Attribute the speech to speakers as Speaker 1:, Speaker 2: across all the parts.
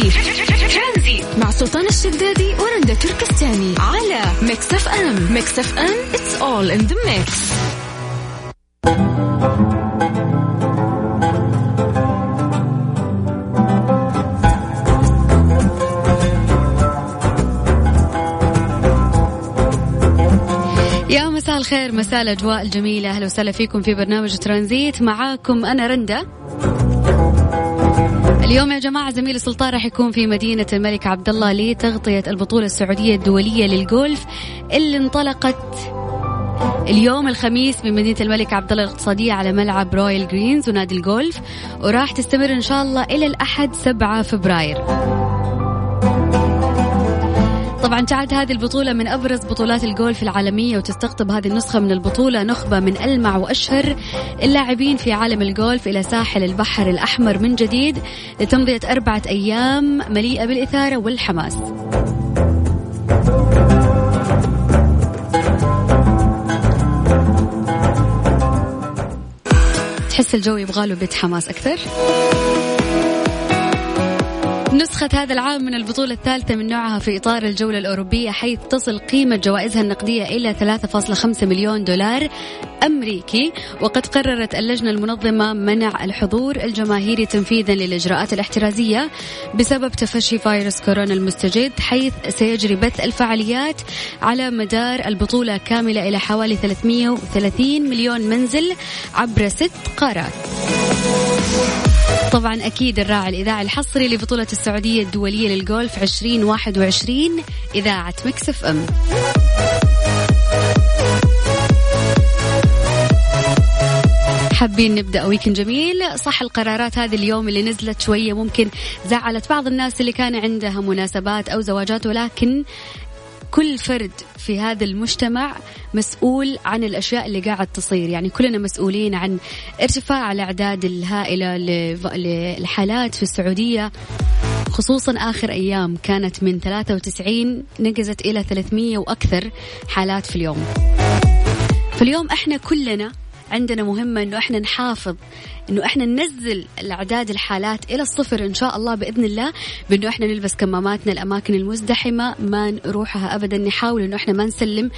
Speaker 1: ترانزي مع سلطان الشدادي ورندا تركستاني على Mix FM. Mix FM it's all in the mix.
Speaker 2: يا مساء الخير مساء الأجواء الجميلة. أهلا وسهلا فيكم في برنامج ترانزيت. معاكم أنا رندا. اليوم يا جماعة زميلي سلطان راح يكون في مدينة الملك عبد الله لتغطية البطولة السعودية الدولية للجولف اللي انطلقت اليوم الخميس بمدينة الملك عبد الله الاقتصادية على ملعب Royal Greens ونادي الجولف وراح تستمر إن شاء الله إلى الأحد 7 فبراير. طبعا تعد هذه البطولة من أبرز بطولات الجولف العالمية وتستقطب هذه النسخة من البطولة نخبة من ألمع وأشهر اللاعبين في عالم الجولف إلى ساحل البحر الأحمر من جديد لتمضية أربعة أيام مليئة بالإثارة والحماس تحس الجو يبغاله بيت حماس أكثر؟ نسخة هذا العام من البطولة الثالثة من نوعها في إطار الجولة الأوروبية حيث تصل قيمة جوائزها النقدية إلى 3.5 مليون دولار أمريكي. وقد قررت اللجنة المنظمة منع الحضور الجماهيري تنفيذا للإجراءات الاحترازية بسبب تفشي فيروس كورونا المستجد حيث سيجري بث الفعاليات على مدار البطولة كاملة إلى حوالي 330 مليون منزل عبر ست قارات. طبعا أكيد الراعي الإذاعي الحصري لبطولة السعودية الدولية للجولف 2021 إذاعة Mix FM. حابين نبدأ ويكند جميل. صح القرارات هذه اليوم اللي نزلت شوية ممكن زعلت بعض الناس اللي كان عندها مناسبات أو زواجات ولكن كل فرد في هذا المجتمع مسؤول عن الأشياء اللي قاعد تصير. يعني كلنا مسؤولين عن ارتفاع الأعداد الهائلة للحالات في السعودية. خصوصا آخر أيام كانت من 93 نقزت إلى 300 وأكثر حالات في اليوم. فاليوم إحنا كلنا عندنا مهمة إنه إحنا نحافظ إنه إحنا ننزل الأعداد الحالات إلى الصفر إن شاء الله بإذن الله بإنه إحنا نلبس كماماتنا الأماكن المزدحمة ما نروحها ابدا نحاول إنه إحنا ما نسلم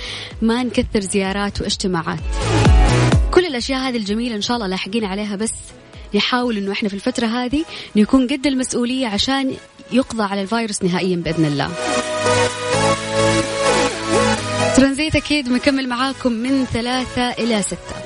Speaker 2: ما نكثر زيارات واجتماعات كل الأشياء هذه الجميلة إن شاء الله لاحقين عليها بس نحاول إنه إحنا في الفترة هذه نكون قد المسؤولية عشان يقضى على الفيروس نهائيا بإذن الله. ترانزيت أكيد مكمل معاكم من ثلاثة إلى ستة.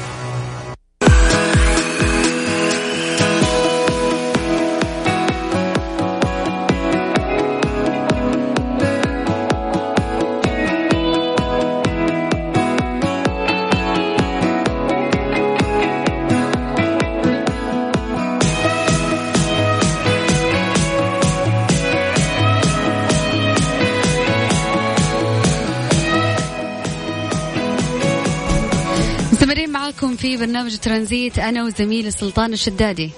Speaker 2: برنامج ترانزيت أنا وزميلي سلطان الشدادي.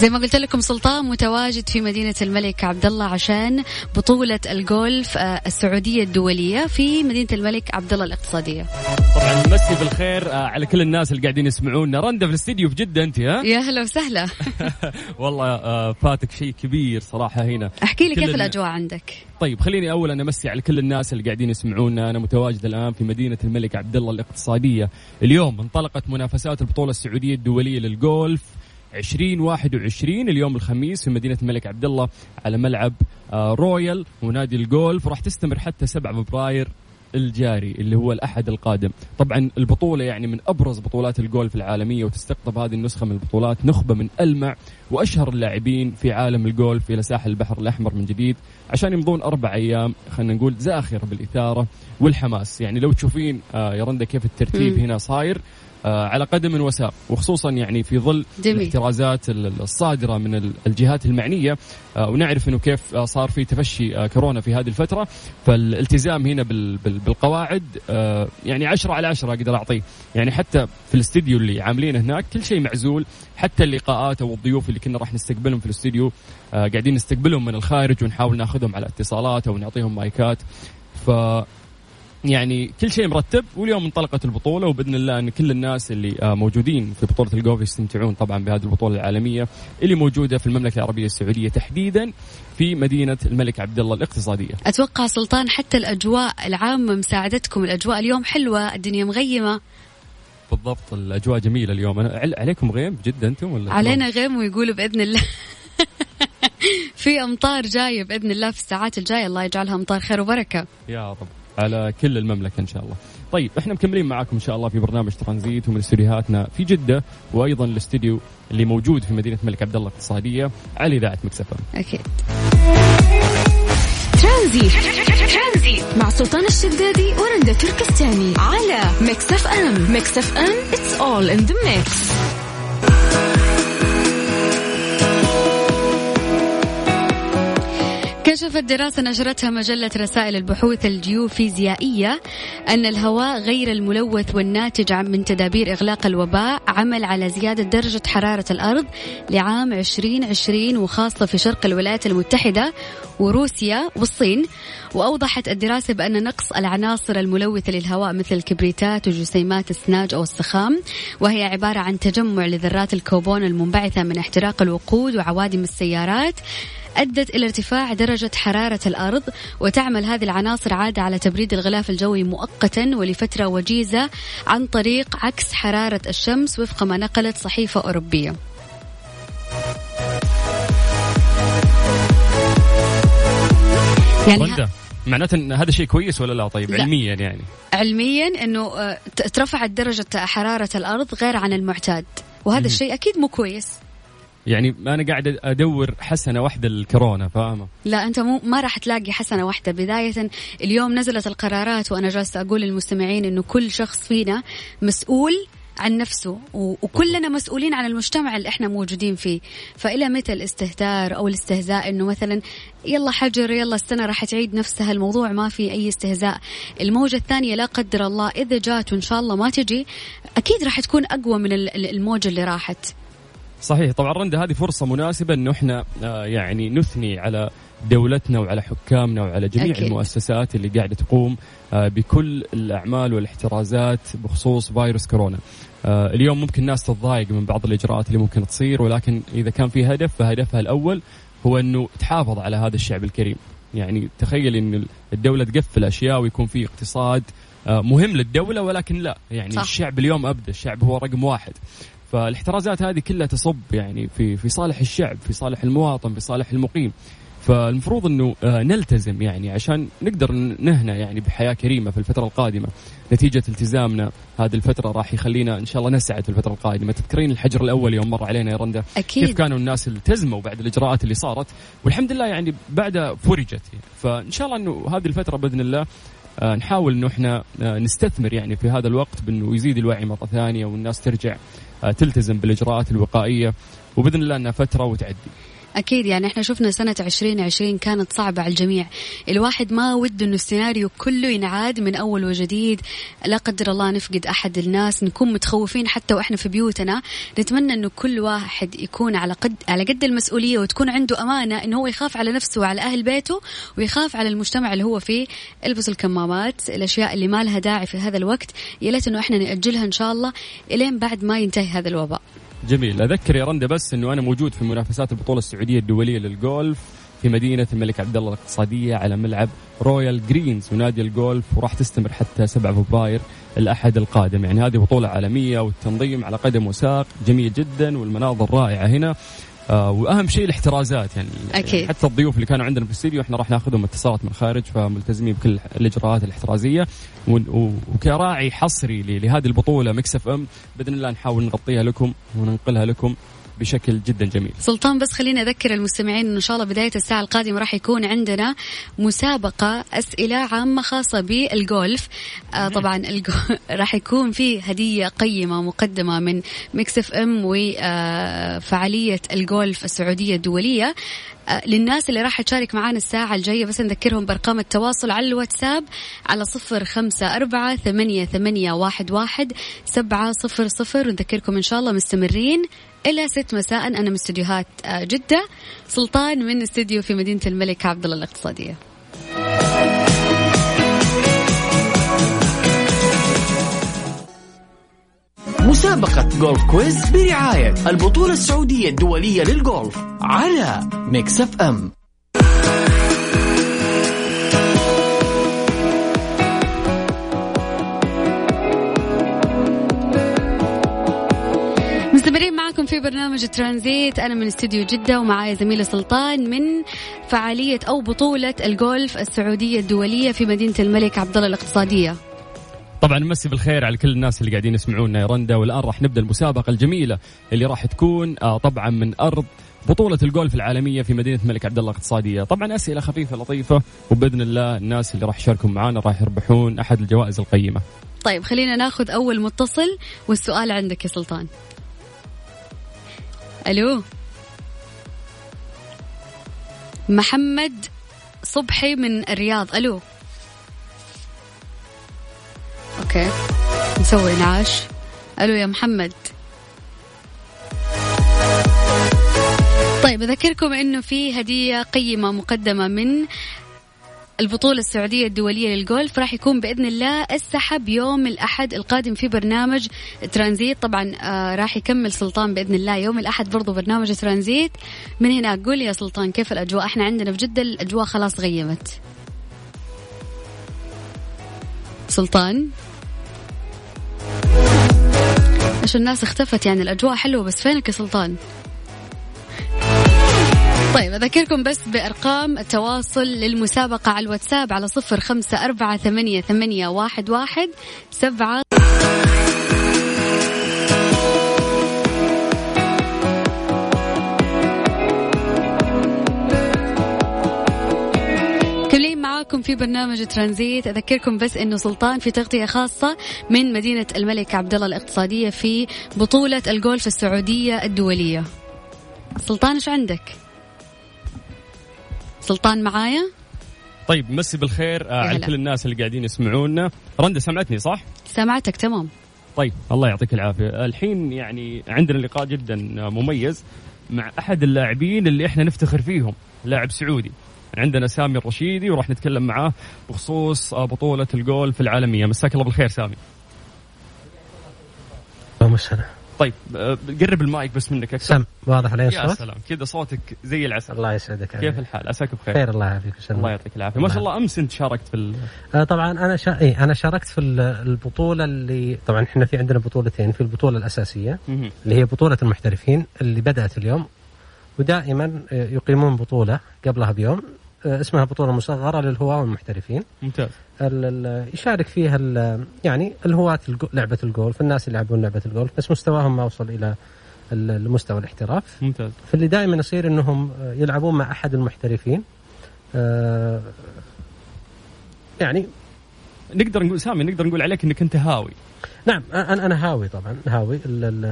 Speaker 2: زي ما قلت لكم سلطان متواجد في مدينة الملك عبد الله عشان بطولة الجولف آه، السعودية الدولية في مدينة الملك عبد الله الاقتصادية.
Speaker 3: طبعا نمسي بالخير آه، على كل الناس اللي قاعدين يسمعونا رندا في الاستديو في جدة أنت ها
Speaker 2: يا هلا وسهلا.
Speaker 3: والله آه، فاتك شيء كبير صراحة هنا
Speaker 2: احكي لي كيف
Speaker 3: ال-
Speaker 2: الأجواء عندك؟
Speaker 3: طيب خليني اولا امسي على كل الناس اللي قاعدين يسمعونا أنا متواجد الآن في مدينة الملك عبد الله الاقتصادية اليوم انطلقت منافسات البطولة السعودية الدولية للجولف 2021 اليوم الخميس في مدينة الملك عبد الله على ملعب آه، رويال ونادي الجولف. وراح تستمر حتى 7 فبراير الجاري اللي هو الأحد القادم. طبعا البطولة يعني من أبرز بطولات الجولف العالمية وتستقطب هذه النسخة من البطولات. نخبة من ألمع وأشهر اللاعبين في عالم الجولف إلى ساحل البحر الأحمر من جديد. عشان يمضون أربع أيام خلينا نقول زاخرة بالإثارة والحماس. يعني لو تشوفين آه يا رندا كيف الترتيب. هنا صاير. على قدم وساق. وخصوصا يعني في ظل جميل. الاحترازات الصادرة من الجهات المعنية آه، ونعرف إنه كيف آه، صار في تفشي كورونا في هذه الفترة. فالالتزام هنا بالقواعد يعني عشرة على عشرة أقدر أعطيه. يعني حتى في الاستديو اللي عاملينه هناك كل شيء معزول. حتى اللقاءات أو الضيوف اللي كنا راح نستقبلهم في الاستديو قاعدين نستقبلهم من الخارج ونحاول ناخذهم على اتصالات أو نعطيهم مايكات. ف يعني كل شيء مرتب واليوم انطلقت البطولة وبإذن الله أن كل الناس اللي آه، موجودين في بطولة الجولف يستمتعون طبعا بهذه البطولة العالمية اللي موجودة في المملكة العربية السعودية تحديدا في مدينة الملك عبد الله الاقتصادية.
Speaker 2: أتوقع سلطان حتى الأجواء العامة مساعدتكم. الأجواء اليوم حلوة الدنيا مغيمة.
Speaker 3: بالضبط الأجواء جميلة اليوم. أنا عليكم غيم جدا أنتم ولا؟
Speaker 2: علينا غيم ويقولوا بإذن الله. في أمطار جاية بإذن الله في الساعات الجاية. الله يجعلها أمطار خير وبركة.
Speaker 3: يا رب. على كل المملكة إن شاء الله. طيب إحنا مكملين معاكم إن شاء الله في برنامج ترانزيت ومن استديوهاتنا في جدة وأيضا الاستديو اللي موجود في مدينة الملك عبد الله الاقتصادية على إذاعة مكسفه.
Speaker 2: أكيد.
Speaker 1: ترانزيت مع سلطان الشدادي ورندا تركستاني على Mix FM Mix FM it's all in the mix
Speaker 2: كشفت دراسة نشرتها مجلة رسائل البحوث الجيوفيزيائية أن الهواء غير الملوث والناتج من تدابير إغلاق الوباء عمل على زيادة درجة حرارة الأرض لعام 2020 وخاصة في شرق الولايات المتحدة وروسيا والصين. وأوضحت الدراسة بأن نقص العناصر الملوثة للهواء مثل الكبريتات وجسيمات السناج أو السخام وهي عبارة عن تجمع لذرات الكوبون المنبعثة من احتراق الوقود وعوادم السيارات. أدت إلى ارتفاع درجة حرارة الأرض وتعمل هذه العناصر عادة على تبريد الغلاف الجوي مؤقتا ولفترة وجيزة عن طريق عكس حرارة الشمس وفق ما نقلت صحيفة أوروبية.
Speaker 3: يعني معناته إن هذا شيء كويس ولا لا؟ طيب لا. علميا يعني.
Speaker 2: علميا إنه آه، ترفعت درجة حرارة الأرض غير عن المعتاد وهذا الشيء أكيد مو كويس.
Speaker 3: يعني أنا قاعد أدور حسنة واحدة للكورونا فاهمة؟
Speaker 2: لا أنت مو ما راح تلاقي حسنة واحدة. بداية اليوم نزلت القرارات وأنا جالسة أقول للمستمعين إنه كل شخص فينا مسؤول عن نفسه وكلنا مسؤولين عن المجتمع اللي إحنا موجودين فيه. فإلى متى الاستهتار أو الاستهزاء؟ إنه مثلا يلا حجر يلا السنة راح تعيد نفسها الموضوع ما في أي استهزاء. الموجة الثانية لا قدر الله إذا جات وإن شاء الله ما تجي أكيد راح تكون أقوى من الموجة اللي راحت.
Speaker 3: صحيح. طبعا رندا هذه فرصة مناسبة انه إحنا آه، يعني نثني على دولتنا وعلى حكامنا وعلى جميع أكيد. المؤسسات اللي قاعدة تقوم آه، بكل الأعمال والاحترازات بخصوص فيروس كورونا. آه، اليوم ممكن الناس تتضايق من بعض الإجراءات اللي ممكن تصير ولكن إذا كان في هدف فهدفها الأول هو أنه تحافظ على هذا الشعب الكريم. يعني تخيل أن الدولة تقفل أشياء ويكون في اقتصاد مهم للدولة ولكن لا. يعني صح. الشعب اليوم أبدا الشعب هو رقم واحد. فالاحترازات هذه كلها تصب يعني في في صالح الشعب في صالح المواطن في صالح المقيم. فالمفروض إنه آه، نلتزم يعني عشان نقدر نهنا يعني بحياة كريمة في الفترة القادمة. نتيجة التزامنا هذه الفترة راح يخلينا إن شاء الله نسعد في الفترة القادمة. تذكرين الحجر الأول يوم مر علينا يا رنده
Speaker 2: أكيد.
Speaker 3: كيف كانوا الناس التزموا بعد الإجراءات اللي صارت؟ والحمد لله يعني بعدها فرجت يعني. فإن شاء الله إنه هذه الفترة بإذن الله آه، نحاول إنه إحنا آه، نستثمر يعني في هذا الوقت بإنه يزيد الوعي مرة ثانية والناس ترجع تلتزم بالإجراءات الوقائية وبإذن الله أنها فترة وتعدي.
Speaker 2: أكيد يعني إحنا شفنا سنة عشرين عشرين كانت صعبة على الجميع. الواحد ما وده أنه السيناريو كله ينعاد من أول وجديد. لا قدر الله نفقد أحد الناس نكون متخوفين حتى وإحنا في بيوتنا. نتمنى أنه كل واحد يكون على قد على قد المسؤولية وتكون عنده أمانة أنه هو يخاف على نفسه وعلى أهل بيته ويخاف على المجتمع اللي هو فيه. البسوا الكمامات الأشياء اللي ما لها داعي في هذا الوقت. يا ليت أنه إحنا نأجلها إن شاء الله إلين بعد ما ينتهي هذا الوباء.
Speaker 3: جميل. أذكر يا رندا بس إنه أنا موجود في منافسات البطولة السعودية الدولية للجولف في مدينة الملك عبد الله الاقتصادية على ملعب Royal Greens. ونادي الجولف وراح تستمر حتى 7 فبراير الأحد القادم. يعني هذه بطولة عالمية والتنظيم على قدم وساق جميل جدا والمناظر رائعة هنا. آه وأهم شيء الاحترازات يعني
Speaker 2: أكيد.
Speaker 3: حتى الضيوف اللي كانوا عندنا في الاستديو إحنا راح ناخذهم اتصالات من الخارج فملتزمين بكل الإجراءات الاحترازية وكراعي حصري لهذه البطولة Mix FM بإذن الله نحاول نغطيها لكم وننقلها لكم بشكل جدا جميل.
Speaker 2: سلطان بس خليني أذكر المستمعين إن شاء الله بداية الساعة القادمة راح يكون عندنا مسابقة أسئلة عامة خاصة بالجولف. آه طبعا راح يكون في هدية قيمة مقدمة من Mix FM وفعالية الجولف السعودية الدولية. آه، للناس اللي راح تشارك معنا الساعة الجاية بس نذكرهم بأرقام التواصل على الواتساب على صفر خمسة أربعة ثمانية, ثمانية واحد, واحد سبعة صفر صفر. ونذكركم إن شاء الله مستمرين. إلى ست مساء. أنا من استديوهات آه، جدة. سلطان من استديو في مدينة الملك عبد الله الاقتصادية.
Speaker 4: مسابقة golf quiz برعاية البطولة السعودية الدولية للجولف على Mix
Speaker 2: FM. معكم في برنامج ترانزيت أنا من استديو جدة ومعايا زميلة سلطان من فعالية أو بطولة الجولف السعودية الدولية في مدينة الملك عبدالله الاقتصادية
Speaker 3: طبعا نمسي بالخير على كل الناس اللي قاعدين يسمعونا يا رندا والآن راح نبدأ المسابقة الجميلة اللي راح تكون آه طبعا من أرض بطولة الجولف العالمية في مدينة الملك عبد الله الاقتصادية، طبعا أسئلة خفيفة لطيفة وبإذن الله الناس اللي راح يشاركون معنا راح يربحون أحد الجوائز القيمة.
Speaker 2: طيب خلينا ناخذ أول متصل والسؤال عندك يا سلطان. ألو. محمد صبحي من الرياض ألو. أوكي نسوي انعاش ألو يا محمد. طيب أذكركم إنه في هدية قيمة مقدمة من البطولة السعودية الدولية للجولف راح يكون بإذن الله السحب يوم الأحد القادم في برنامج ترانزيت. طبعا آه راح يكمل سلطان بإذن الله يوم الأحد برضو برنامج ترانزيت. من هناك قول يا سلطان كيف الأجواء؟ إحنا عندنا في جدة الأجواء خلاص غيمت. سلطان؟ إيش الناس اختفت يعني الأجواء حلوة بس فينك يا سلطان؟ طيب أذكركم بس بأرقام التواصل للمسابقة على الواتساب على صفر خمسة أربعة ثمانية, ثمانية واحد, واحد سبعة. معاكم في برنامج ترانزيت. أذكركم بس إنه سلطان في تغطية خاصة من مدينة الملك عبد الله الاقتصادية في بطولة الجولف السعودية الدولية. سلطان إيش عندك؟ سلطان معايا؟
Speaker 3: طيب مسي بالخير آه على كل الناس اللي قاعدين يسمعونا. رندا سمعتني صح؟
Speaker 2: سمعتك تمام.
Speaker 3: طيب الله يعطيك العافية. الحين يعني عندنا لقاء جدا مميز مع أحد اللاعبين اللي إحنا نفتخر فيهم لاعب سعودي. عندنا سامي الرشيدي وراح نتكلم معاه بخصوص بطولة الجولف العالمية. مساك الله بالخير سامي.
Speaker 5: اللهم
Speaker 3: طيب آه، قرب المايك بس منك أكثر.
Speaker 5: سم واضح علي الصوت؟
Speaker 3: يا سلام. كذا صوتك زي العسل.
Speaker 5: الله يسعدك
Speaker 3: كيف الحال؟ عساك بخير؟
Speaker 5: خير الله يعافيك
Speaker 3: الله يعطيك العافية. ما شاء الله أمس أنت شاركت في ال...
Speaker 5: آه طبعا أنا شا... إيه أنا شاركت في البطولة اللي طبعا إحنا في عندنا بطولتين في البطولة الأساسية اللي هي بطولة المحترفين اللي بدأت اليوم ودائما آه، يقيمون بطولة قبلها بيوم آه، اسمها بطولة مصغرة للهواة والمحترفين.
Speaker 3: ممتاز.
Speaker 5: يشارك فيها يعني الهواة لعبة الجولف. الناس اللي يلعبون لعبة الجولف بس مستواهم ما وصل إلى المستوى الاحتراف.
Speaker 3: ممتاز.
Speaker 5: فاللي دائما يصير إنهم يلعبون مع أحد المحترفين. آه، يعني
Speaker 3: نقدر نقول سامي نقدر نقول عليك إنك أنت هاوي.
Speaker 5: نعم أنا أنا هاوي طبعا هاوي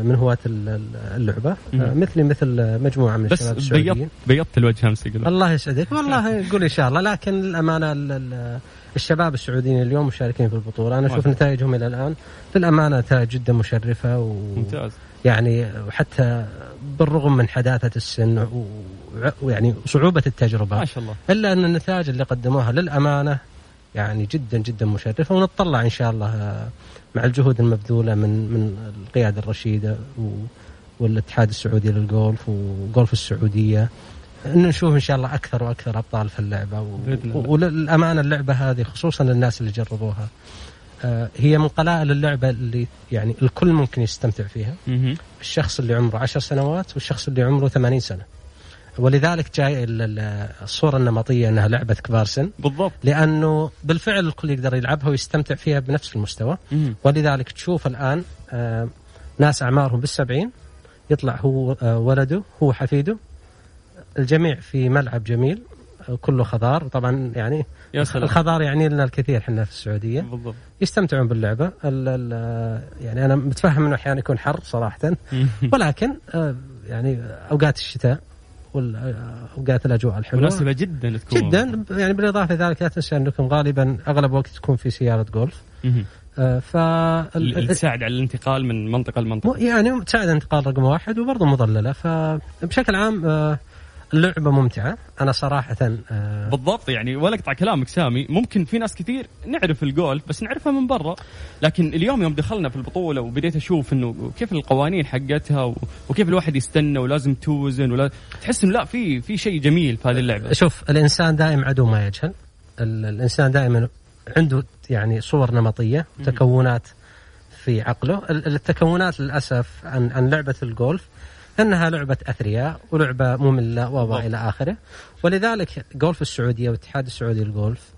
Speaker 5: من هواة اللعبة. مثلي مثل مجموعة من الشباب السعوديين. بيض
Speaker 3: بيضت الوجه أمس
Speaker 5: الله يسعدك. والله قول إن شاء الله لكن الأمانة الشباب السعوديين اليوم مشاركين في البطولة. أنا أشوف نتائجهم إلى الآن للامانه نتائج جدا مشرفة و ممتاز. يعني وحتى بالرغم من حداثة السن ويعني صعوبة التجربة.
Speaker 3: ما شاء الله.
Speaker 5: إلا أن النتائج اللي قدموها للأمانة يعني جدا جدا مشرفة ونتطلع إن شاء الله مع الجهود المبذولة من من القيادة الرشيدة والاتحاد السعودي للجولف وجولف السعودية. نشوف إن شاء الله أكثر وأكثر أبطال في اللعبة وللأمانة اللعبة هذه خصوصا الناس اللي جربوها آه، هي من قلائل اللعبة اللي يعني الكل ممكن يستمتع فيها. الشخص اللي عمره عشر سنوات والشخص اللي عمره ثمانين سنة. ولذلك جاي الصورة النمطية إنها لعبة كبار سن.
Speaker 3: بالضبط.
Speaker 5: لأنه بالفعل الكل يقدر يلعبها ويستمتع فيها بنفس المستوى. ولذلك تشوف الآن آه، ناس أعمارهم بالسبعين يطلع هو آه، ولده هو حفيده الجميع في ملعب جميل آه، كله خضار. طبعا يعني
Speaker 3: يا سلام.
Speaker 5: الخضار يعني لنا الكثير إحنا في السعودية.
Speaker 3: بالضبط.
Speaker 5: يستمتعون باللعبة. ال ال يعني أنا متفهم إنه أحيانا يكون حر صراحة. ولكن آه، يعني أوقات الشتاء واوقات الأجواء الحلوة.
Speaker 3: مناسبة جدا تكون
Speaker 5: جدا. يعني بالإضافة لذلك لا تنسى أنكم غالبا أغلب وقت تكون في سيارة جولف. آه، ف
Speaker 3: تساعد على الانتقال من منطقة لمنطقة.
Speaker 5: يعني تساعد انتقال رقم واحد وبرضه مظلله فبشكل عام آه، اللعبه ممتعة. أنا صراحة آه،
Speaker 3: بالضبط يعني ولا أقطع كلامك سامي. ممكن في ناس كثير نعرف الجولف بس نعرفها من برا. لكن اليوم يوم دخلنا في البطولة وبديت أشوف إنه كيف القوانين حقتها وكيف الواحد يستنى ولازم توزن ولا تحس إنه لا في في شيء جميل في هذه اللعبة.
Speaker 5: شوف الإنسان دائم عدو ما يجهل. ال- الإنسان دائما عنده يعني صور نمطية تكونات في عقله. ال- التكونات للأسف عن عن لعبة الجولف إنها لعبة أثرياء ولعبة مملة و
Speaker 3: بالضبط.
Speaker 5: إلى آخره. ولذلك جولف السعودية والاتحاد السعودي للجولف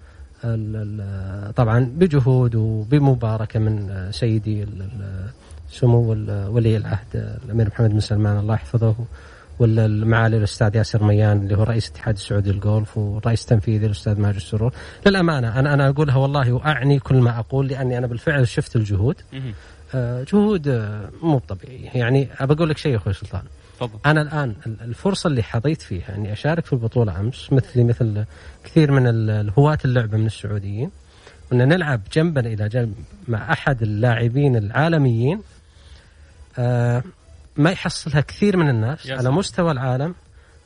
Speaker 5: طبعا بجهود وبمباركة من سيدي سمو ولي العهد الأمير محمد بن سلمان الله يحفظه والمعالي الأستاذ ياسر ميان اللي هو رئيس الاتحاد السعودي للجولف والرئيس التنفيذي الأستاذ ماجد السرور للأمانة أنا أنا أقولها والله وأعني كل ما أقول لأني أنا بالفعل شفت الجهود. جهود آه، مو طبيعية. يعني أبى أقول لك شيء يا أخوي سلطان.
Speaker 3: تفضل.
Speaker 5: أنا الآن ال- الفرصة اللي حظيت فيها إني أشارك في البطولة أمس مثلي مثل كثير من ال- الهواة اللعبة من السعوديين. وان نلعب جنبا إلى جنب مع أحد اللاعبين العالميين. آه ما يحصلها كثير من الناس على. مستوى العالم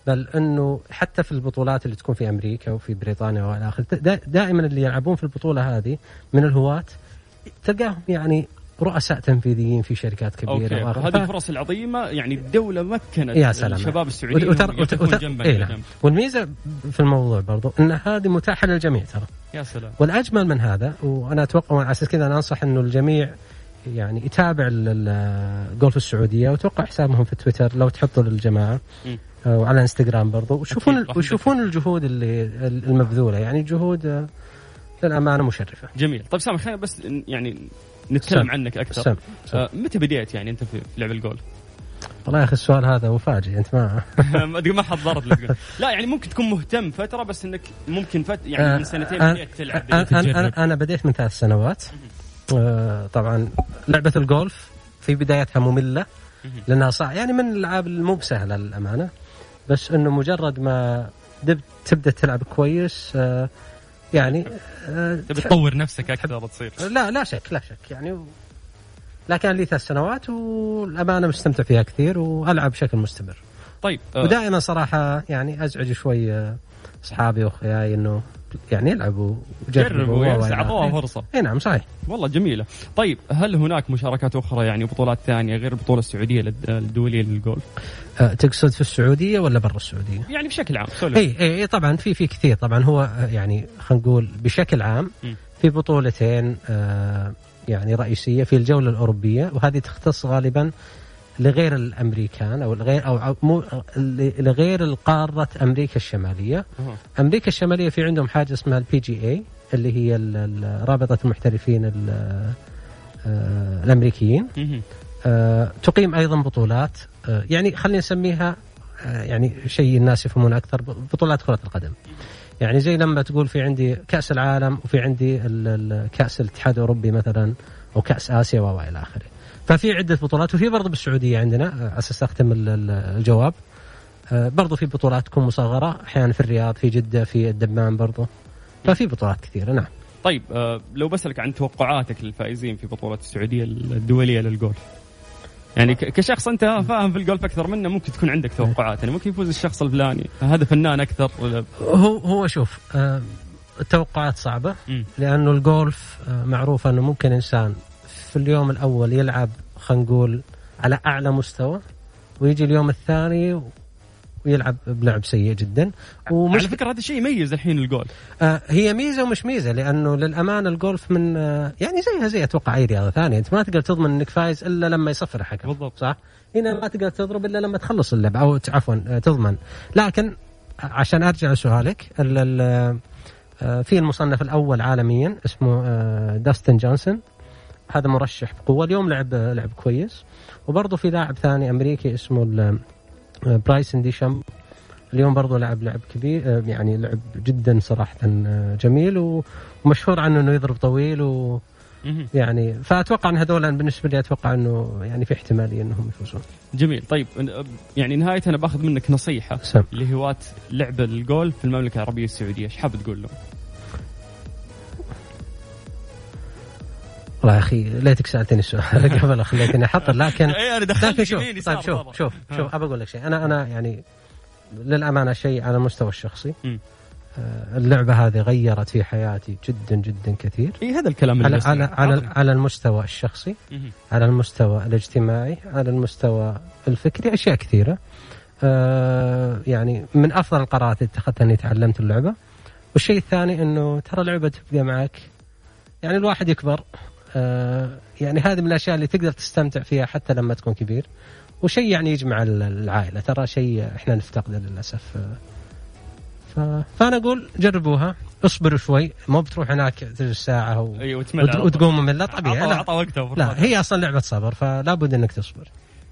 Speaker 5: بل إنه حتى في البطولات اللي تكون في أمريكا وفي بريطانيا وإلى آخره دا- دائما اللي يلعبون في البطولة هذه من الهواة تلقاهم يعني رؤساء تنفيذيين في شركات
Speaker 3: كبيرة
Speaker 5: وآخره.
Speaker 3: هذه الفرص العظيمة يعني الدولة مكنت
Speaker 5: يا سلام.
Speaker 3: الشباب السعوديين يقفون
Speaker 5: وترى
Speaker 3: جنبا
Speaker 5: إيه نعم. والميزة في الموضوع برضو إن هذه متاحة للجميع ترى.
Speaker 3: يا سلام.
Speaker 5: والأجمل من هذا وأنا أتوقع وعلى أساس كذا أنا أنصح إنه الجميع يعني يتابع ال- ال- الجولف السعودية وتوقع حسابهم في تويتر لو تحطوا
Speaker 3: للجماعة.
Speaker 5: آه، وعلى إنستغرام برضو. وشوفون وشوفون الجهود اللي المبذولة. يعني جهود آه، للأمانة مشرفة.
Speaker 3: جميل. طيب سامي خلينا بس يعني نتكلم
Speaker 5: سم.
Speaker 3: عنك أكثر
Speaker 5: سم. سم.
Speaker 3: آه، متى بديت يعني أنت في لعب الجولف؟
Speaker 5: والله يا أخي السؤال هذا مفاجئ أنت ما
Speaker 3: ما حضرت لك لا يعني ممكن تكون مهتم فترة بس إنك ممكن فت يعني من سنتين
Speaker 5: آه،
Speaker 3: بديت تلعب
Speaker 5: أنا,
Speaker 3: بديت
Speaker 5: أنا,
Speaker 3: تجرب
Speaker 5: أنا, أنا بديت من ثلاث سنوات آه، طبعا لعبة الجولف في بدايتها مملة
Speaker 3: مهم.
Speaker 5: لأنها صح يعني من الألعاب المو بسهلة للأمانة بس أنه مجرد ما دب تبدأ تلعب كويس آه، يعني آه،
Speaker 3: تبي تطور نفسك أكثر تصير
Speaker 5: لا لا شك لا شك يعني لكن لي ثلاث سنوات والأمانة مستمتع فيها كثير وألعب بشكل مستمر.
Speaker 3: طيب آه،
Speaker 5: ودائما صراحة يعني أزعج شوي أصحابي وأخوياي أنه يعني يلعبوا
Speaker 3: جربوا
Speaker 5: أعطوها.
Speaker 3: فرصة.
Speaker 5: إي نعم صحيح.
Speaker 3: والله جميلة. طيب هل هناك مشاركات أخرى يعني بطولات ثانية غير البطولة السعودية الدولية للجولف؟
Speaker 5: أه تقصد في السعودية ولا برا السعودية؟
Speaker 3: يعني بشكل عام
Speaker 5: إي إي طبعا في في كثير. طبعا هو آه، يعني خلينا نقول بشكل عام
Speaker 3: م.
Speaker 5: في بطولتين آه يعني رئيسية في الجولة الأوروبية وهذه تختص غالبا لغير الأمريكان أو الغير أو مو لغير القارة أمريكا
Speaker 3: الشمالية.
Speaker 5: أمريكا الشمالية في عندهم حاجة اسمها ال PGA اللي هي رابطة المحترفين ال- آه،
Speaker 3: الأمريكيين.
Speaker 5: آه، تقيم أيضا بطولات آه، يعني خلينا نسميها يعني شيء الناس يفهمون أكثر بطولات كرة القدم. يعني زي لما تقول في عندي كأس العالم وفي عندي كأس الاتحاد الأوروبي مثلا أو كأس آسيا و إلى آخره. ففي عدة بطولات وفي برضه بالسعودية عندنا آه، على أساس أختم ال- ال- الجواب. آه، برضه في بطولات تكون مصغرة أحيانا في الرياض في جدة في الدمام برضه. ففي بطولات كثيرة نعم.
Speaker 3: طيب آه، لو بسألك عن توقعاتك للفائزين في بطولة السعودية الدولية للجولف يعني كشخص أنت فاهم في الجولف أكثر منا ممكن تكون عندك توقعات يعني ممكن يفوز الشخص الفلاني هذا فنان أكثر
Speaker 5: هو هو شوف التوقعات صعبة
Speaker 3: مم.
Speaker 5: لأنه الجولف معروف أنه ممكن إنسان في اليوم الأول يلعب خلينا نقول على أعلى مستوى ويجي اليوم الثاني ويلعب بلعب سيء جدا. ومش
Speaker 3: على فكرة هذا الشيء يميز الحين الجولف.
Speaker 5: آه هي ميزة ومش ميزة لأنه للأمانة الجولف من آه يعني زيها زي أتوقع أي رياضة ثانية. أنت ما تقدر تضمن إنك فايز إلا لما يصفر الحكم
Speaker 3: بالضبط.
Speaker 5: صح؟ هنا ما تقدر تضرب إلا لما تخلص اللعب أو عفوا آه، تضمن. لكن عشان أرجع لسؤالك ال- ال- آه، في المصنف الأول عالميا اسمه آه، داستن جونسون هذا مرشح بقوة اليوم لعب لعب كويس وبرضه في لاعب ثاني أمريكي اسمه برايسن ديشام اليوم برضه لعب لعب كبير يعني لعب جدا صراحة جميل ومشهور عنه إنه يضرب طويل و. يعني فأتوقع إن هذول بالنسبة لي أتوقع إنه يعني في احتماليه إنهم يفوزون
Speaker 3: جميل طيب يعني نهاية أنا بأخذ منك نصيحة
Speaker 5: سم.
Speaker 3: لهواة لعب الجولف في المملكة العربية السعودية إيش حاب تقول لهم؟
Speaker 5: والله يا أخي ليتك سألتني السؤال قبل خليتني احضر لكن
Speaker 3: إيه،
Speaker 5: لكن
Speaker 3: دخلت
Speaker 5: شوف طيب شوف. شوف. شوف أبى أقول لك شيء أنا أنا يعني للأمانة شيء على المستوى الشخصي. آه، اللعبة هذه غيرت في حياتي جدا جدا كثير
Speaker 3: اي هذا الكلام اللي
Speaker 5: على. على على,
Speaker 3: عطني.
Speaker 5: على المستوى الشخصي. على المستوى الاجتماعي على المستوى الفكري أشياء كثيرة آه يعني من أفضل القرارات اللي اتخذتها إني تعلمت اللعبة والشيء الثاني إنه ترى لعبة تبقى معك يعني الواحد يكبر آه يعني هذه من الأشياء اللي تقدر تستمتع فيها حتى لما تكون كبير. وشيء يعني يجمع ال- العائلة. ترى شيء إحنا نفتقده للأسف. آه، ف... فأنا أقول جربوها. اصبروا شوي. مو بتروح هناك تجلس ساعة و... وت-
Speaker 3: طول.
Speaker 5: وتقوم طبيعي.
Speaker 3: عطى
Speaker 5: لا,
Speaker 3: عطى وقته وفرصته.
Speaker 5: لا هي أصلا لعبة صبر فلا بد إنك تصبر.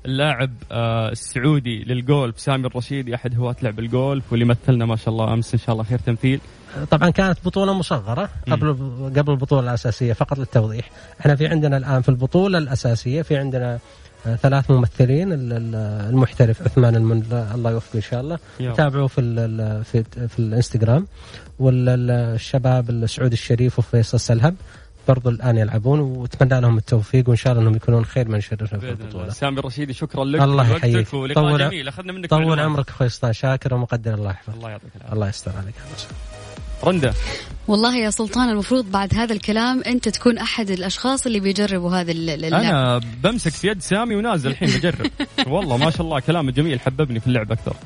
Speaker 3: اللاعب آه، السعودي للجولف سامي الرشيدي أحد هواة لعب الجولف واللي مثلنا ما شاء الله أمس إن شاء الله خير تمثيل.
Speaker 5: طبعا كانت بطولة مصغرة قبل قبل البطولة الأساسية فقط للتوضيح. إحنا في عندنا الآن في البطولة الأساسية في عندنا آه، ثلاث ممثلين ال- ال- المحترف عثمان المنلا الله يوفقه إن شاء الله. تابعوا في ال في, في الإنستغرام. والشباب السعود الشريف وفيصل سلهب برضو الآن يلعبون وأتمنى لهم التوفيق وإن شاء الله إنهم يكونون خير من يشرفنا في البطولة.
Speaker 3: سامي الرشيدي شكرا لك.
Speaker 5: الله يحييك. طول-
Speaker 3: جميل. أخذنا منك
Speaker 5: طول. عمرك أخوي شاكر ومقدر الله يحفظك.
Speaker 3: الله يعطيك العافية.
Speaker 5: الله يستر عليك.
Speaker 3: رندا.
Speaker 2: والله يا سلطان المفروض بعد هذا الكلام أنت تكون أحد الأشخاص اللي بيجربوا هذا ال- ال- اللعب.
Speaker 3: أنا بمسك في يد سامي ونازل الحين بجرب. والله ما شاء الله كلامه جميل حببني في اللعب أكثر.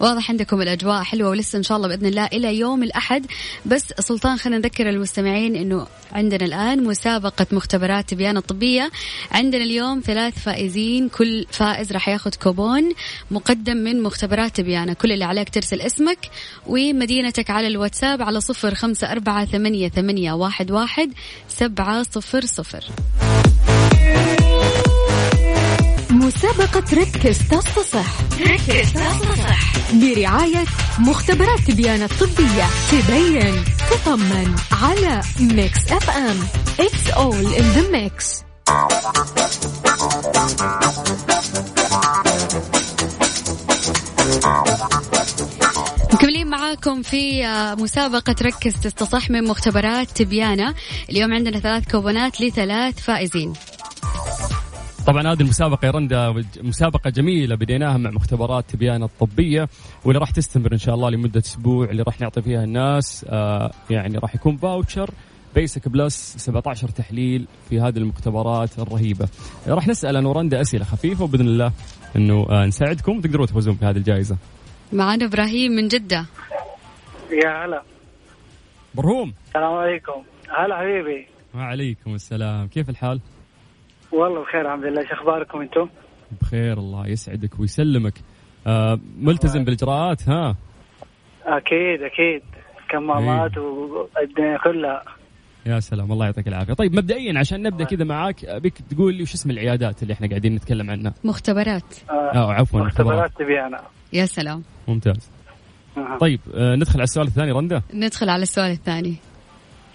Speaker 2: واضح عندكم الأجواء حلوة ولسه إن شاء الله بإذن الله إلى يوم الأحد. بس سلطان خلينا نذكر المستمعين إنه عندنا الآن مسابقة مختبرات تبيان الطبية. عندنا اليوم ثلاث فائزين كل فائز راح ياخذ كوبون مقدم من مختبرات تبيانه كل اللي عليك ترسل اسمك ومدينتك على الواتساب على صفر خمسة أربعة ثمانية ثمانية واحد واحد سبعة صفر صفر.
Speaker 1: مسابقة ركز تصفح ركز تصفح برعاية مختبرات تبيان الطبية. تبين تطمن على Mix FM It's all in the mix.
Speaker 2: مكملين معاكم في آه، مسابقة ركز تصح من مختبرات تبيان اليوم عندنا ثلاث كوبونات لثلاث فائزين.
Speaker 3: طبعا هذه المسابقة يا رندا مسابقة جميلة بديناها مع مختبرات تبيان الطبية واللي راح تستمر إن شاء الله لمدة أسبوع اللي راح نعطي فيها الناس آه يعني راح يكون voucher Basic Plus 17 تحليل في هذه المختبرات الرهيبة. راح نسأل أنا ورندا أسئلة خفيفة وبإذن الله أنه آه نساعدكم وتقدروا تفوزون بهذه الجائزة.
Speaker 2: معنا إبراهيم من جدة.
Speaker 6: يا هلا.
Speaker 3: برهوم
Speaker 6: السلام عليكم. هلا حبيبي.
Speaker 3: وعليكم السلام. كيف الحال؟
Speaker 6: والله بخير الحمد لله. إيش أخباركم أنتم؟
Speaker 3: بخير الله يسعدك ويسلمك. آه ملتزم بالإجراءات ها؟
Speaker 6: أكيد أكيد. كمامات والدنيا كلها.
Speaker 3: يا سلام الله يعطيك العافية. طيب مبدئيا عشان نبدأ كذا معاك أبيك تقول لي وش اسم العيادات اللي إحنا قاعدين نتكلم عنها؟
Speaker 2: مختبرات.
Speaker 6: آه
Speaker 3: آه عفوا
Speaker 6: مختبرات. تبيانا
Speaker 2: يا سلام.
Speaker 3: ممتاز.
Speaker 6: أها.
Speaker 3: طيب آه ندخل على السؤال الثاني رندا؟
Speaker 2: ندخل على السؤال الثاني.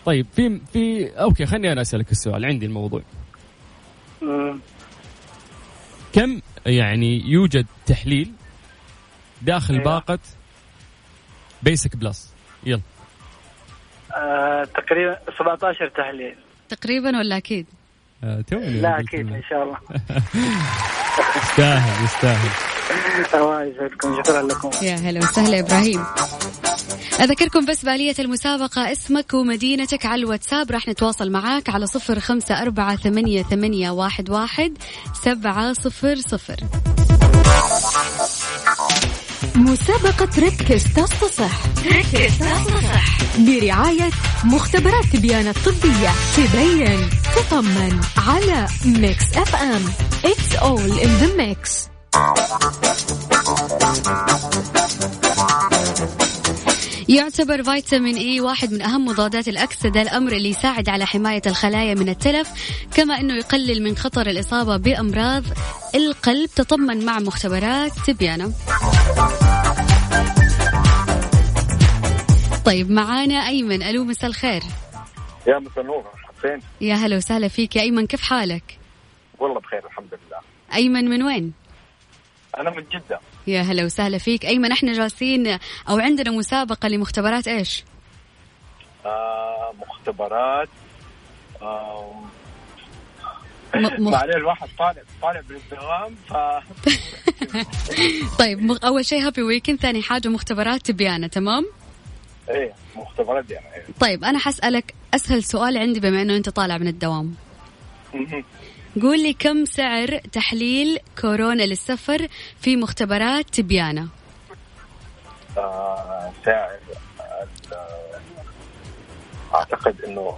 Speaker 3: طيب في في okay خليني أنا أسألك السؤال عندي الموضوع.
Speaker 6: مم.
Speaker 3: كم يعني يوجد تحليل داخل
Speaker 6: أيوة.
Speaker 3: باقة Basic Plus يلا
Speaker 6: آه تقريبا 17 تحليل
Speaker 2: تقريبا ولا أكيد
Speaker 3: آه توني
Speaker 6: لا
Speaker 3: أكيد.
Speaker 6: إن شاء الله
Speaker 3: يستاهل يستاهل
Speaker 6: الله يسعدكم شكرا لكم.
Speaker 2: يا هلا وسهلا إبراهيم. أذكركم بس بآلية المسابقة اسمك ومدينتك على الواتساب راح نتواصل معاك على صفر خمسة أربعة ثمانية, ثمانية واحد, واحد سبعة صفر صفر.
Speaker 1: مسابقة ركز تصح ركز تصح برعاية مختبرات تبيان الطبية. تبين تطمن على Mix FM. It's all in the mix.
Speaker 2: يعتبر فيتامين إي واحد من أهم مضادات الاكسده الأمر اللي يساعد على حماية الخلايا من التلف كما إنه يقلل من خطر الإصابة بأمراض القلب. تطمن مع مختبرات تبيانة. طيب معانا أيمن. ألو مساء الخير.
Speaker 7: يا مساء النور. حسين.
Speaker 2: يا هلا وسهلا فيك. يا أيمن كيف حالك؟
Speaker 7: والله بخير الحمد لله.
Speaker 2: أيمن من وين؟
Speaker 7: أنا من جدة.
Speaker 2: يا هلا وسهلا فيك. ايمن إحنا جالسين أو عندنا مسابقة لمختبرات إيش؟
Speaker 7: آه مختبرات آه
Speaker 2: مخ...
Speaker 7: الواحد طالع طالع بالدوام ف
Speaker 2: طيب مغ... أول شيء هابي ويكند ثاني حاجة مختبرات تبيانه تمام؟
Speaker 7: إيه مختبرات يعني. إيه.
Speaker 2: طيب أنا حسألك أسهل سؤال عندي بما إنه أنت طالع من الدوام. قول لي كم سعر تحليل كورونا للسفر في مختبرات تبيانه
Speaker 7: آه سعر أعتقد إنه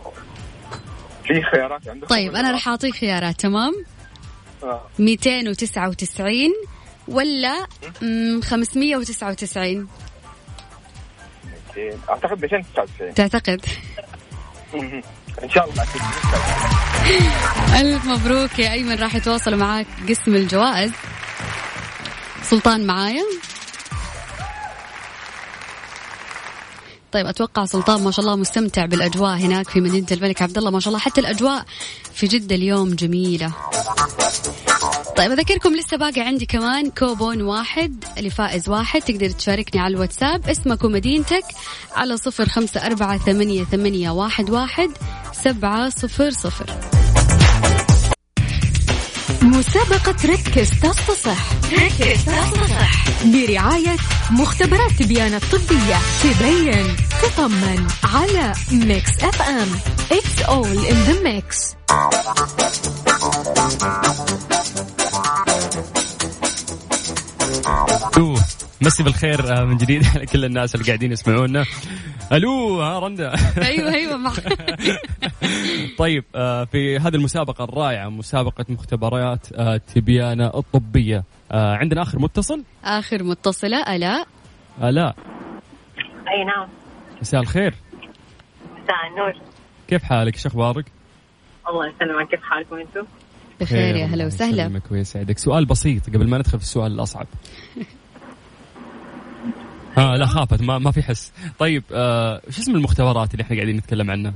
Speaker 7: في خيارات عندكم
Speaker 2: طيب أنا راح أعطيك خيارات تمام؟
Speaker 7: آه.
Speaker 2: 299 ولا مم، 599
Speaker 7: 200 أعتقد 299
Speaker 2: تعتقد.
Speaker 7: إن شاء الله.
Speaker 2: ألف مبروك يا أيمن راح يتواصلوا معاك قسم الجوائز. سلطان معايا؟ طيب أتوقع سلطان ما شاء الله مستمتع بالأجواء هناك في مدينة الملك عبد الله ما شاء الله حتى الأجواء في جدة اليوم جميلة. طيب أذكركم لسه باقي عندي كمان كوبون واحد لفائز واحد تقدر تشاركني على الواتساب اسمك ومدينتك على صفر خمسة أربعة ثمانية, ثمانية واحد, واحد سبعة صفر صفر.
Speaker 1: مسابقة ركز تصح ركز تصح برعاية مختبرات تبيان الطبية. تبين تطمن على Mix FM It's all in the mix.
Speaker 3: مسي بالخير آه، من جديد. على كل الناس اللي قاعدين يسمعونا. ألو ها رندا.
Speaker 2: أيوه أيوه مع
Speaker 3: طيب آه، في هذه المسابقة الرائعة مسابقة مختبرات آه، تبيانة الطبية. آه، عندنا آخر متصل؟
Speaker 2: آخر متصلة الاء
Speaker 3: آلاء
Speaker 8: أي نعم.
Speaker 3: مساء الخير.
Speaker 8: مساء النور.
Speaker 3: كيف حالك؟ إيش أخبارك؟
Speaker 8: الله يسلمك. كيف حالكم أنتم؟
Speaker 2: بخير يا هلا وسهلا.
Speaker 3: يسلمك ويسعدك. سؤال بسيط قبل ما ندخل في السؤال الأصعب. ها لا خافت ما ما في حس. طيب آه، شو اسم المختبرات اللي إحنا قاعدين نتكلم عنها؟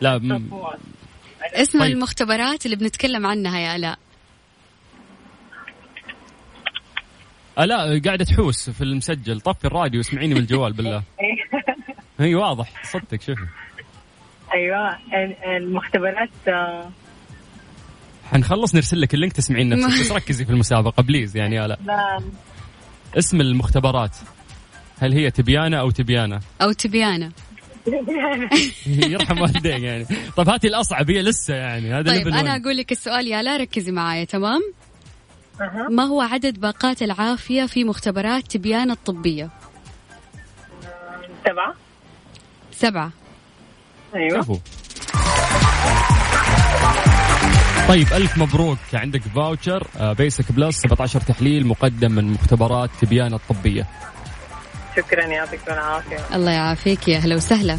Speaker 3: لا م-
Speaker 2: اسم
Speaker 3: طيب.
Speaker 2: المختبرات اللي بنتكلم عنها يا ألاء.
Speaker 3: آه لا قاعدة تحوس في المسجل. طفي الراديو اسمعيني من الجوال بالله. هي واضح. صدق شوفي.
Speaker 8: أيوه ال- المختبرات آه،
Speaker 3: حنخلص نرسل لك ال link تسمعين نفسك بس ركزي في المسابقة please يعني يا لا. اسم المختبرات هل هي تبيانة أو تبيانة؟
Speaker 2: أو تبيانه
Speaker 3: يرحم والديك يعني. طيب هاتي الأصعب هي لسه يعني هذا
Speaker 2: طيب
Speaker 3: أنا.
Speaker 2: أقول لك السؤال يا لا ركزي معايا تمام؟
Speaker 8: أها.
Speaker 2: ما هو عدد باقات العافية في مختبرات تبيان الطبية؟
Speaker 8: سبعة. سبعة.
Speaker 3: أيوه. طيب ألف مبروك. عندك voucher Basic Plus 17 تحليل مقدم من مختبرات تبيان الطبية.
Speaker 8: شكرا يعطيكم العافية.
Speaker 2: الله يعافيك يا هلا وسهلا.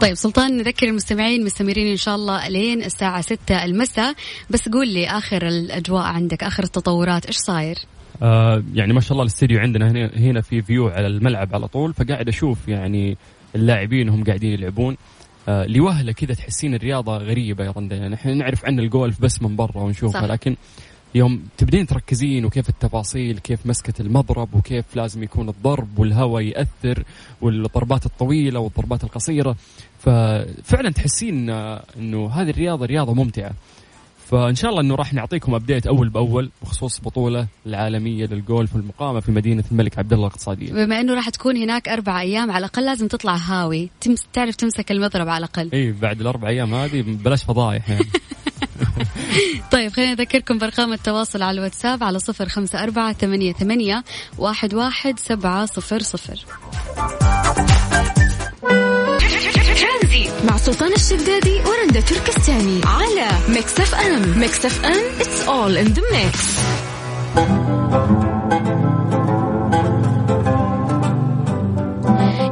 Speaker 2: طيب سلطان نذكر المستمعين مستمرين إن شاء الله لين الساعة 6 المساء. بس قول لي آخر الأجواء عندك آخر التطورات إيش صاير؟
Speaker 3: آه يعني ما شاء الله الاستديو عندنا هنا, هنا في فيو على الملعب على طول. فقاعد أشوف يعني اللاعبين وهم قاعدين يلعبون. لوهلة كذا تحسين الرياضة غريبة يا رندا يعني إحنا نعرف عن الجولف بس من برا ونشوفها
Speaker 2: صح.
Speaker 3: لكن يوم تبدين تركزين وكيف التفاصيل كيف مسكة المضرب وكيف لازم يكون الضرب والهواء يأثر والضربات الطويلة والضربات القصيرة. ففعلا تحسين آه، إنه هذه الرياضة رياضة ممتعة. فإن شاء الله إنه راح نعطيكم ابديت أول بأول بخصوص البطوله العالمية للجولف المقامه في مدينة الملك عبد الله الاقتصادية.
Speaker 2: بما إنه راح تكون هناك أربع أيام على الأقل لازم تطلع هاوي تمس تعرف تمسك المضرب على الأقل
Speaker 3: إي بعد الأربع أيام هذه بلاش فضايح يعني.
Speaker 2: طيب خلينا نذكركم بأرقام التواصل على الواتساب على صفر خمسة أربعة ثمانية, ثمانية واحد, واحد سبعة صفر صفر ترانزيت
Speaker 1: مع سلطان الشدادي ورندا تركستاني على Mix FM Mix FM It's all in the mix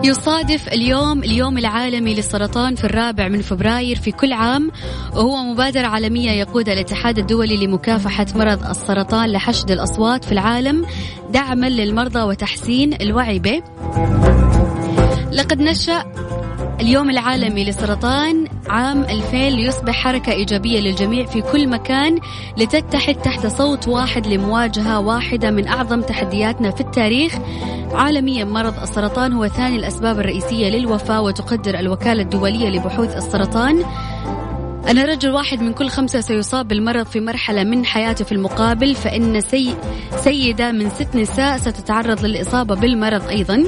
Speaker 2: يصادف اليوم اليوم العالمي للسرطان في الرابع من فبراير في كل عام وهو مبادرة عالمية يقودها الاتحاد الدولي لمكافحة مرض السرطان لحشد الأصوات في العالم دعما للمرضى وتحسين الوعي به. لقد نشأ اليوم العالمي للسرطان عام 2000 ليصبح حركة إيجابية للجميع في كل مكان لتتحد تحت صوت واحد لمواجهة واحدة من أعظم تحدياتنا في التاريخ. عالميا مرض السرطان هو ثاني الأسباب الرئيسية للوفاة وتقدر الوكالة الدولية لبحوث السرطان. أن رجل واحد من كل خمسة سيصاب بالمرض في مرحلة من حياته في المقابل فإن سي سيدة من ست نساء ستتعرض للإصابة بالمرض أيضا.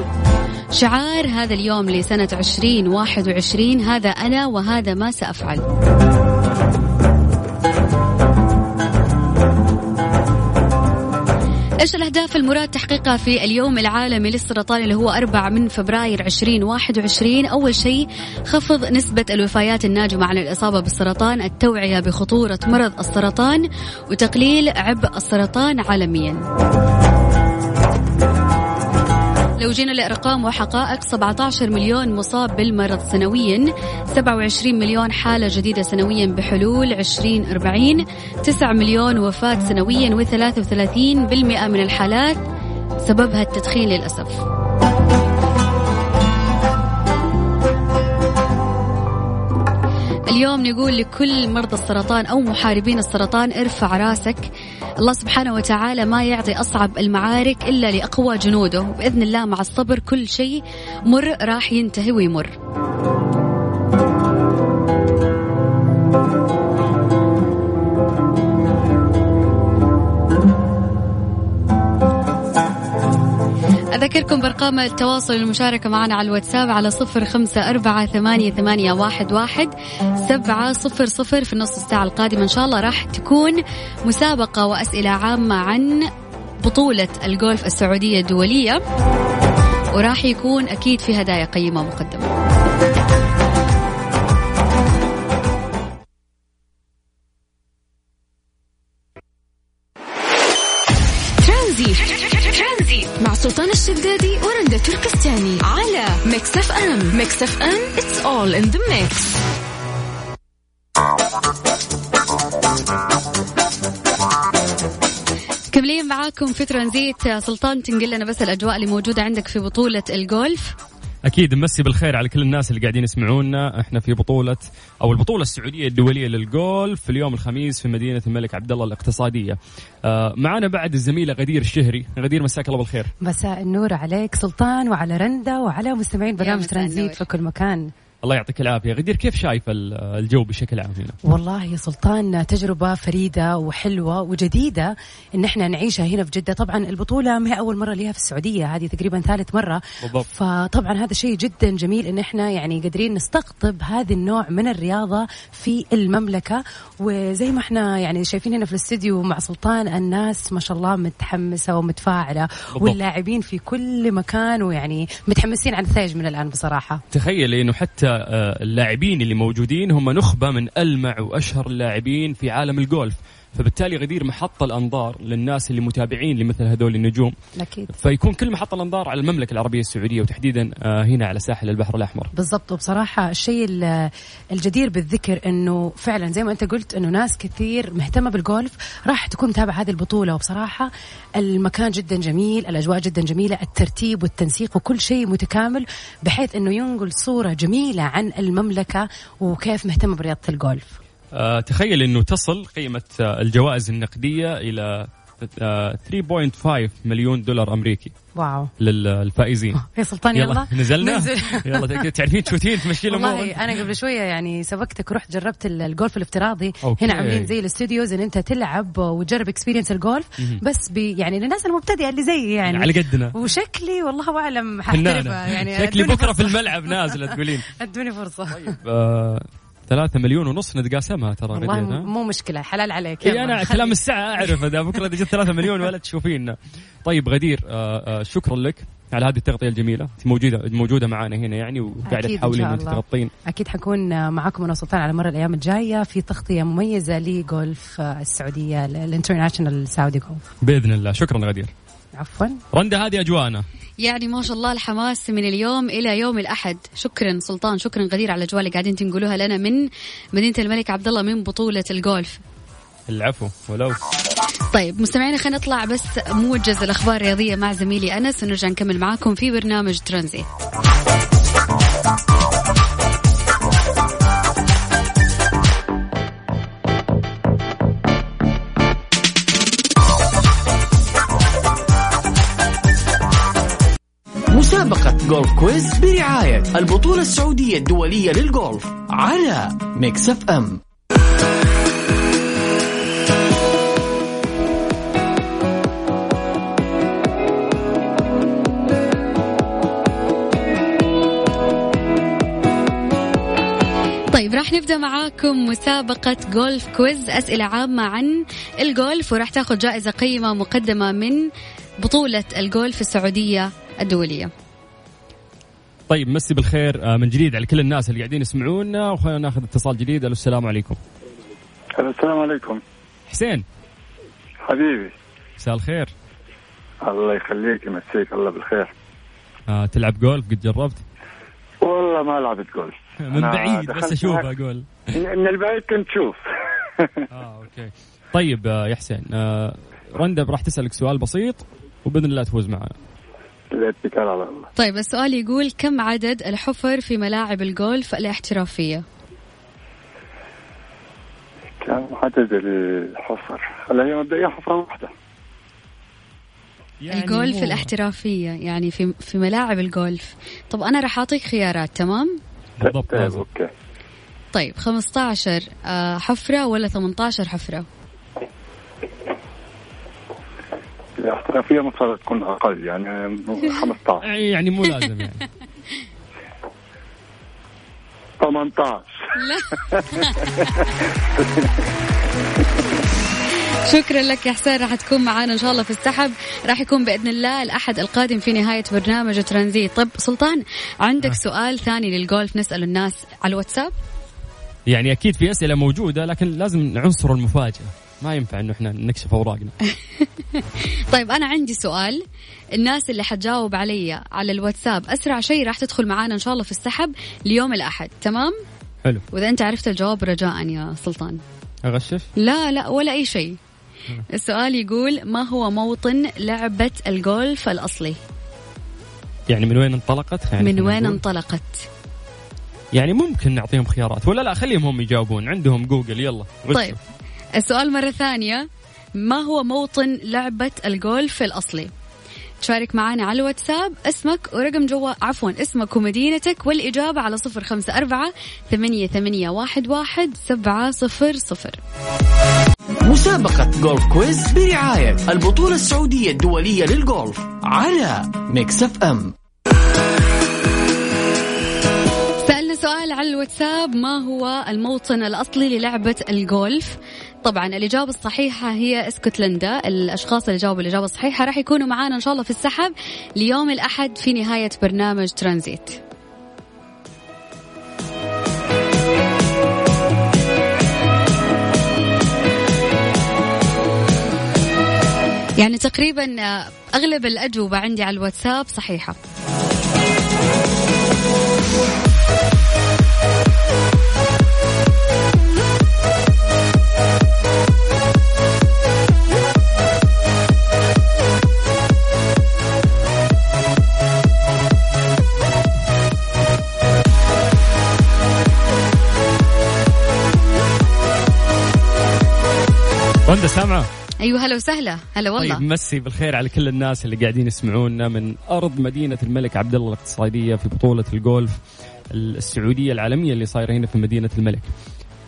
Speaker 2: شعار هذا اليوم لسنة 2021 هذا أنا وهذا ما سأفعل. إيش الأهداف المراد تحقيقها في اليوم العالمي للسرطان اللي هو 4 من فبراير 2021 أول شيء خفض نسبة الوفيات الناجمة عن الإصابة بالسرطان التوعية بخطورة مرض السرطان وتقليل عبء السرطان عالميا. لو جينا لأرقام وحقائق. 17 مليون مصاب بالمرض سنويا 27 مليون حالة جديدة سنويا بحلول 2040 9 مليون وفاة سنويا و33% من الحالات. سببها التدخين للأسف. اليوم نقول لكل مرضى السرطان أو محاربين السرطان ارفع راسك. الله سبحانه وتعالى ما يعطي أصعب المعارك إلا لأقوى جنوده. وبإذن الله مع الصبر كل شيء مر راح ينتهي ويمر. أذكركم بأرقام التواصل والمشاركة معنا على الواتساب على صفر خمسة أربعة ثمانية, ثمانية واحد, واحد سبعة صفر صفر في النص الساعة القادمة. إن شاء الله راح تكون مسابقة وأسئلة عامة عن بطولة الجولف السعودية الدولية وراح يكون أكيد في هدايا قيمة مقدمة.
Speaker 1: Mix FM Mix FM it's all in the mix.
Speaker 2: كملين معاكم في ترانزيت سلطان تنقل لنا بس الأجواء اللي موجودة عندك في بطولة الجولف
Speaker 3: أكيد نمسي بالخير على كل الناس اللي قاعدين يسمعونا. إحنا في بطولة أو البطولة السعودية الدولية للجولف في اليوم الخميس في مدينة الملك عبد الله الاقتصادية. آه معنا بعد الزميلة غدير الشهري. غدير مساك الله بالخير.
Speaker 9: مساء النور عليك سلطان وعلى رندا وعلى مستمعين برنامج ترانزيت في كل مكان.
Speaker 3: الله يعطيك العافية. غدير كيف شايف الجو بشكل عام هنا؟
Speaker 9: والله يا سلطان تجربة فريدة وحلوة وجديدة إن إحنا نعيشها هنا في جدة. طبعا البطولة ما هي أول مرة ليها في السعودية هذه تقريبا ثالث مرة. بالضبط. فطبعا هذا شيء جدا جميل إن إحنا يعني قادرين نستقطب هذا النوع من الرياضة في المملكة. وزي ما إحنا يعني شايفين هنا في الاستديو مع سلطان الناس ما شاء الله متحمسة ومتفاعلة. واللاعبين في كل مكان ويعني متحمسين على الثلج من الآن بصراحة.
Speaker 3: تخيل إنه حتى اللاعبين اللي موجودين هم نخبة من ألمع وأشهر اللاعبين في عالم الجولف. فبالتالي غدير محط الأنظار للناس اللي متابعين لمثل هذول النجوم.
Speaker 9: أكيد.
Speaker 3: فيكون كل محط الأنظار على المملكة العربية السعودية وتحديدا آه، هنا على ساحل البحر الأحمر.
Speaker 9: بالضبط. وبصراحة الشيء الجدير بالذكر إنه فعلا زي ما أنت قلت إنه ناس كثير مهتمة بالجولف راح تكون متابعة هذه البطولة. وبصراحة المكان جدا جميل الأجواء جدا جميلة الترتيب والتنسيق وكل شيء متكامل بحيث إنه ينقل صورة جميلة عن المملكة وكيف مهتمة برياضة الجولف
Speaker 3: تخيل إنه تصل قيمة آه الجوائز النقدية إلى 3.5 آه، مليون دولار أمريكي
Speaker 9: wow.
Speaker 3: للفائزين.
Speaker 9: يا سلطان يلا,
Speaker 3: يلا. نزلنا؟ نزل. يلا تعرفين تشوتين تمشي
Speaker 9: والله أنا قبل شوية يعني سبقتك ورحت جربت الجولف الافتراضي. okay. هنا عاملين زي ال studios إن أنت تلعب وتجرب experience الجولف بس بي يعني للناس المبتدئة اللي زي يعني
Speaker 3: على قدنا.
Speaker 9: وشكلي والله أعلم ححترفها
Speaker 3: يعني. شكلي بكرة في الملعب نازله تقولين.
Speaker 9: أدوني فرصة.
Speaker 3: طيب آه ثلاثة مليون ونص نتقاسمها ترى
Speaker 9: والله مو مشكلة حلال عليك.
Speaker 3: إي أنا كلام الساعة أعرف إذا بكرة إذا جت ثلاثة مليون ولا تشوفينا طيب غدير آه، آه، شكرا لك على هذه التغطية الجميلة. موجودة موجودة معنا هنا يعني وقاعدة تحاولين انك تغطين.
Speaker 9: أكيد حكون معكم يا سلطان على مر الأيام الجاية في تغطية مميزة لجولف السعودية ال international Saudi
Speaker 3: golf بإذن الله. شكرا غدير.
Speaker 9: عفوا.
Speaker 3: رندا هذه اجواءنا
Speaker 2: يعني ما شاء الله الحماس من اليوم إلى يوم الأحد. شكرا سلطان شكرا غدير على الاجواء اللي قاعدين تنقلوها لنا من مدينة الملك عبد الله من بطولة الجولف.
Speaker 3: العفو ولو.
Speaker 2: طيب مستمعينا خلينا نطلع بس موجز الأخبار الرياضية مع زميلي أنس ونرجع نكمل معاكم في برنامج ترانزيت.
Speaker 4: مسابقة Golf Quiz برعاية البطولة السعودية الدولية للجولف على Mix FM
Speaker 2: طيب راح نبدأ معاكم مسابقة Golf Quiz أسئلة عامة عن الجولف وراح تاخذ جائزة قيمة مقدمة من بطولة الجولف السعودية الدولية.
Speaker 3: طيب مسي بالخير آه، من جديد على كل الناس اللي قاعدين يسمعونا وخلينا ناخذ اتصال جديد. ألو السلام عليكم.
Speaker 10: السلام عليكم.
Speaker 3: حسين.
Speaker 10: حبيبي.
Speaker 3: مساء الخير.
Speaker 10: الله يخليك يمسيك الله بالخير.
Speaker 3: آه تلعب جولف؟ قد جربت؟
Speaker 10: والله ما لعبت جولف.
Speaker 3: من بعيد بس أشوفها أقول
Speaker 10: من البعيد كنت تشوف
Speaker 3: آه أوكي. طيب آه، يا حسين آه رندب راح تسألك سؤال بسيط وبإذن الله تفوز معنا.
Speaker 10: الاتكال على الله
Speaker 2: طيب السؤال يقول كم عدد الحفر في ملاعب الجولف الاحترافية؟
Speaker 10: كم عدد الحفر؟ هلا هي مبدئيا حفرة واحدة
Speaker 2: يعني الجولف هو... الاحترافية يعني في في ملاعب الجولف طب أنا راح أعطيك خيارات تمام؟
Speaker 3: بالضبط
Speaker 10: طيب okay
Speaker 2: طيب 15 آه، حفرة ولا 18 حفرة؟
Speaker 10: الاحترافية مفترض تكون أقل يعني 15
Speaker 3: يعني مو لازم يعني.
Speaker 10: 18
Speaker 2: لا. شكرا لك يا حسين راح تكون معنا إن شاء الله في السحب. راح يكون بإذن الله الأحد القادم في نهاية برنامج ترانزيت. طب سلطان عندك سؤال ثاني للجولف نساله الناس على الواتساب؟
Speaker 3: يعني أكيد في أسئلة موجودة لكن لازم عنصر المفاجأة. ما ينفع إنه إحنا نكشف أوراقنا.
Speaker 2: طيب أنا عندي سؤال. الناس اللي حتجاوب علي على الواتساب أسرع شيء راح تدخل معانا إن شاء الله في السحب ليوم الأحد تمام؟
Speaker 3: حلو.
Speaker 2: وإذا أنت عرفت الجواب رجاء يا سلطان.
Speaker 3: أغشش؟
Speaker 2: لا لا ولا أي شيء. السؤال يقول ما هو موطن لعبة الجولف الأصلي؟
Speaker 3: يعني من وين انطلقت؟ يعني
Speaker 2: من وين؟ انطلقت؟
Speaker 3: يعني ممكن نعطيهم خيارات ولا لا خليهم هم يجاوبون. عندهم جوجل يلا غشوا.
Speaker 2: طيب. السؤال مرة ثانية. ما هو موطن لعبة الجولف الأصلي؟ تشارك معنا على الواتساب. اسمك ورقم جوال عفوا اسمك ومدينتك والإجابة على صفر خمسة أربعة ثمانية, ثمانية واحد, واحد سبعة صفر صفر.
Speaker 4: مسابقة Golf Quiz برعاية البطولة السعودية الدولية للجولف على Mix FM.
Speaker 2: سألنا سؤال على الواتساب. ما هو الموطن الأصلي للعبة الجولف؟ طبعا الإجابة الصحيحة هي اسكتلندا. الأشخاص اللي جاوبوا الإجابة الصحيحة راح يكونوا معانا إن شاء الله في السحب ليوم الأحد في نهاية برنامج ترانزيت. يعني تقريبا أغلب الأجوبة عندي على الواتساب صحيحة.
Speaker 3: رندا سامعة؟
Speaker 2: أيوة هلا وسهلا. هلا والله.
Speaker 3: طيب مسي بالخير على كل الناس اللي قاعدين يسمعونا من أرض مدينة الملك عبد الله الاقتصادية في بطولة الجولف السعودية العالمية اللي صايرة هنا في مدينة الملك.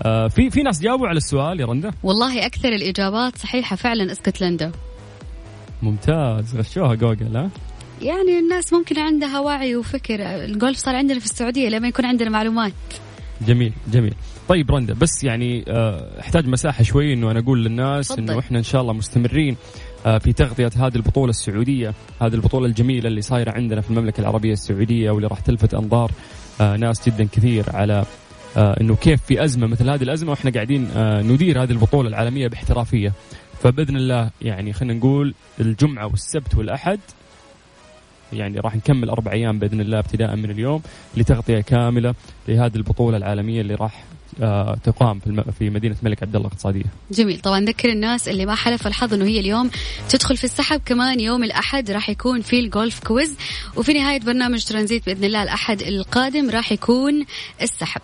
Speaker 3: آه في في ناس جاوبوا على السؤال يا رندا؟
Speaker 2: والله أكثر الإجابات صحيحة فعلا اسكتلندا.
Speaker 3: ممتاز. غشوها جوجل ها؟
Speaker 2: يعني الناس ممكن عندها وعي وفكر. الجولف صار عندنا في السعودية لما يكون عندنا معلومات.
Speaker 3: جميل جميل. طيب رندا بس يعني آه، احتاج مساحة شوي إنه أنا أقول للناس
Speaker 2: تفضل.
Speaker 3: إنه إحنا إن شاء الله مستمرين آه، في تغطية هذه البطولة السعودية هذه البطولة الجميلة اللي صايرة عندنا في المملكة العربية السعودية واللي راح تلفت أنظار آه، ناس جدا كثير على إنه كيف في أزمة مثل هذه الأزمة وإحنا قاعدين ندير هذه البطولة العالمية باحترافية فبإذن الله يعني خلينا نقول الجمعة والسبت والأحد يعني راح نكمل أربع أيام بإذن الله ابتداء من اليوم لتغطية كاملة لهذه البطولة العالمية اللي راح تقام في, الم... في مدينة الملك عبد الله الاقتصاديه.
Speaker 2: جميل طبعا نذكر الناس اللي ما حلف الحظ إنه هي اليوم تدخل في السحب كمان يوم الأحد راح يكون في الجولف كويز وفي نهاية برنامج ترانزيت بإذن الله الأحد القادم راح يكون السحب.